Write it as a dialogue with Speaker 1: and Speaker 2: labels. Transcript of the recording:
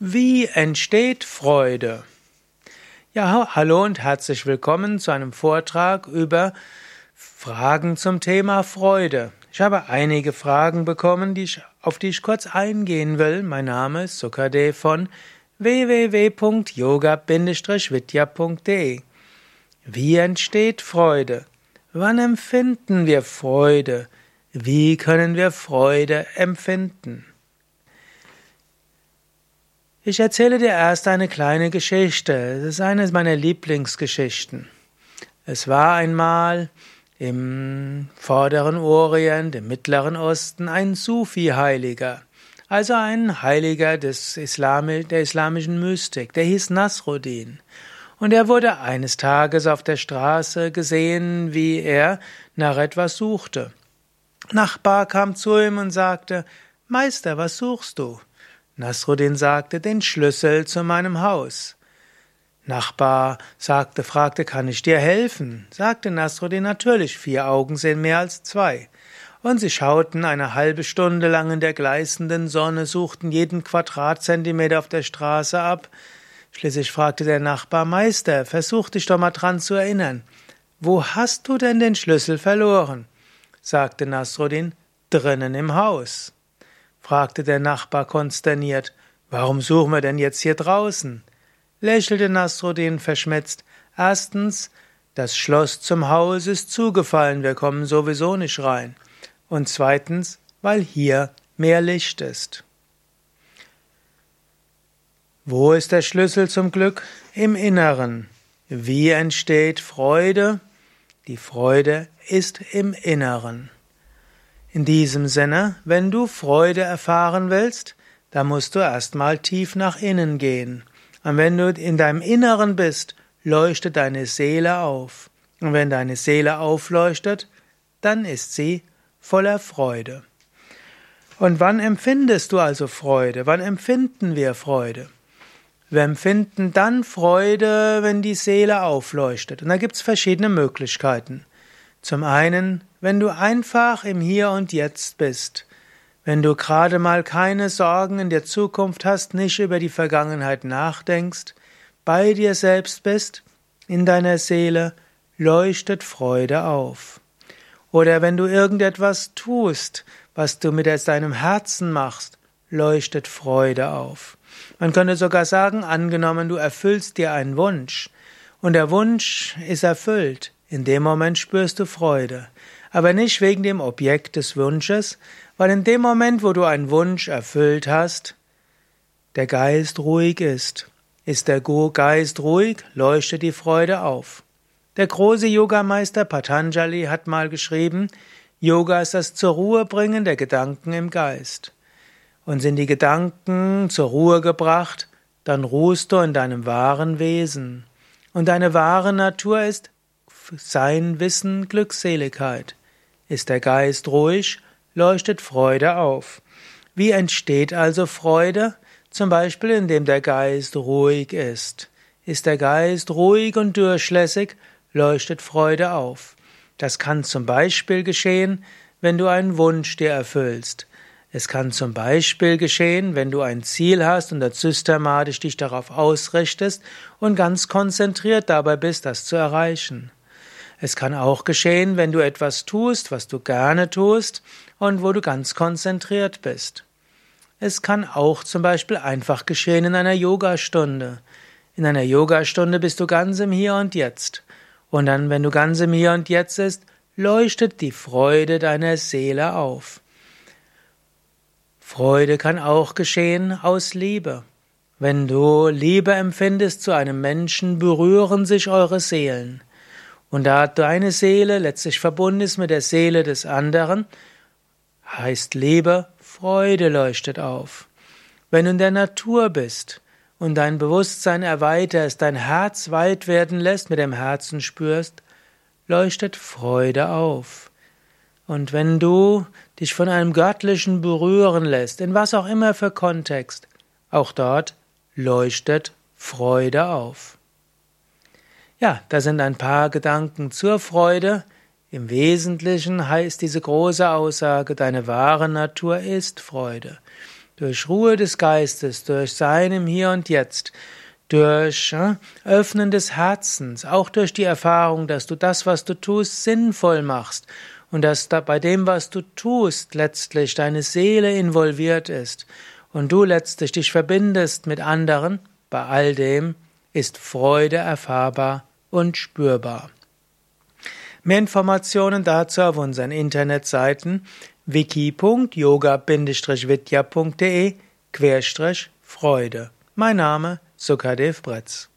Speaker 1: Wie entsteht Freude? Ja, hallo und herzlich willkommen zu einem Vortrag über Fragen zum Thema Freude. Ich habe einige Fragen bekommen, die ich, auf die ich kurz eingehen will. Mein Name ist Sukade von www.yoga-vidya.de. Wie entsteht Freude? Wann empfinden wir Freude? Wie können wir Freude empfinden? Ich erzähle dir erst eine kleine Geschichte. Das ist eine meiner Lieblingsgeschichten. Es war einmal im vorderen Orient, im mittleren Osten, ein Sufi-Heiliger. Also ein Heiliger des Islami der islamischen Mystik. Der hieß Nasruddin. Und er wurde eines Tages auf der Straße gesehen, wie er nach etwas suchte. Nachbar kam zu ihm und sagte, Meister, was suchst du? Nasruddin sagte, den Schlüssel zu meinem Haus. Nachbar sagte, fragte, kann ich dir helfen? Sagte Nasruddin, natürlich, vier Augen sehen mehr als zwei. Und sie schauten eine halbe Stunde lang in der gleißenden Sonne, suchten jeden Quadratzentimeter auf der Straße ab. Schließlich fragte der Nachbar, Meister, versuch dich doch mal dran zu erinnern. Wo hast du denn den Schlüssel verloren? sagte Nasruddin, drinnen im Haus fragte der Nachbar konsterniert. Warum suchen wir denn jetzt hier draußen? lächelte Nasruddin verschmetzt. Erstens, das Schloss zum Haus ist zugefallen, wir kommen sowieso nicht rein. Und zweitens, weil hier mehr Licht ist. Wo ist der Schlüssel zum Glück? Im Inneren. Wie entsteht Freude? Die Freude ist im Inneren. In diesem Sinne, wenn du Freude erfahren willst, dann musst du erstmal tief nach innen gehen. Und wenn du in deinem Inneren bist, leuchtet deine Seele auf. Und wenn deine Seele aufleuchtet, dann ist sie voller Freude. Und wann empfindest du also Freude? Wann empfinden wir Freude? Wir empfinden dann Freude, wenn die Seele aufleuchtet. Und da gibt es verschiedene Möglichkeiten. Zum einen, wenn du einfach im Hier und Jetzt bist, wenn du gerade mal keine Sorgen in der Zukunft hast, nicht über die Vergangenheit nachdenkst, bei dir selbst bist, in deiner Seele leuchtet Freude auf. Oder wenn du irgendetwas tust, was du mit deinem Herzen machst, leuchtet Freude auf. Man könnte sogar sagen, angenommen, du erfüllst dir einen Wunsch, und der Wunsch ist erfüllt, in dem Moment spürst du Freude, aber nicht wegen dem Objekt des Wunsches, weil in dem Moment, wo du einen Wunsch erfüllt hast, der Geist ruhig ist. Ist der Geist ruhig, leuchtet die Freude auf. Der große Yogameister Patanjali hat mal geschrieben, Yoga ist das zur Ruhe bringen der Gedanken im Geist. Und sind die Gedanken zur Ruhe gebracht, dann ruhst du in deinem wahren Wesen. Und deine wahre Natur ist sein Wissen Glückseligkeit. Ist der Geist ruhig, leuchtet Freude auf. Wie entsteht also Freude? Zum Beispiel, indem der Geist ruhig ist. Ist der Geist ruhig und durchlässig, leuchtet Freude auf. Das kann zum Beispiel geschehen, wenn du einen Wunsch dir erfüllst. Es kann zum Beispiel geschehen, wenn du ein Ziel hast und systematisch dich darauf ausrichtest und ganz konzentriert dabei bist, das zu erreichen. Es kann auch geschehen, wenn du etwas tust, was du gerne tust und wo du ganz konzentriert bist. Es kann auch zum Beispiel einfach geschehen in einer Yogastunde. In einer Yogastunde bist du ganz im Hier und Jetzt. Und dann, wenn du ganz im Hier und Jetzt bist, leuchtet die Freude deiner Seele auf. Freude kann auch geschehen aus Liebe. Wenn du Liebe empfindest zu einem Menschen, berühren sich eure Seelen. Und da deine Seele letztlich verbunden ist mit der Seele des anderen, heißt Liebe, Freude leuchtet auf. Wenn du in der Natur bist und dein Bewusstsein erweiterst, dein Herz weit werden lässt, mit dem Herzen spürst, leuchtet Freude auf. Und wenn du dich von einem Göttlichen berühren lässt, in was auch immer für Kontext, auch dort leuchtet Freude auf. Ja, da sind ein paar Gedanken zur Freude. Im Wesentlichen heißt diese große Aussage, deine wahre Natur ist Freude. durch Ruhe des Geistes, durch seinem Hier und Jetzt, durch äh, Öffnen des Herzens, auch durch die Erfahrung, dass du das, was du tust, sinnvoll machst und dass da bei dem, was du tust, letztlich deine Seele involviert ist und du letztlich dich verbindest mit anderen, bei all dem ist Freude erfahrbar und spürbar. Mehr Informationen dazu auf unseren Internetseiten wiki.yoga-vidya.de Freude. Mein Name Sukadev Bretz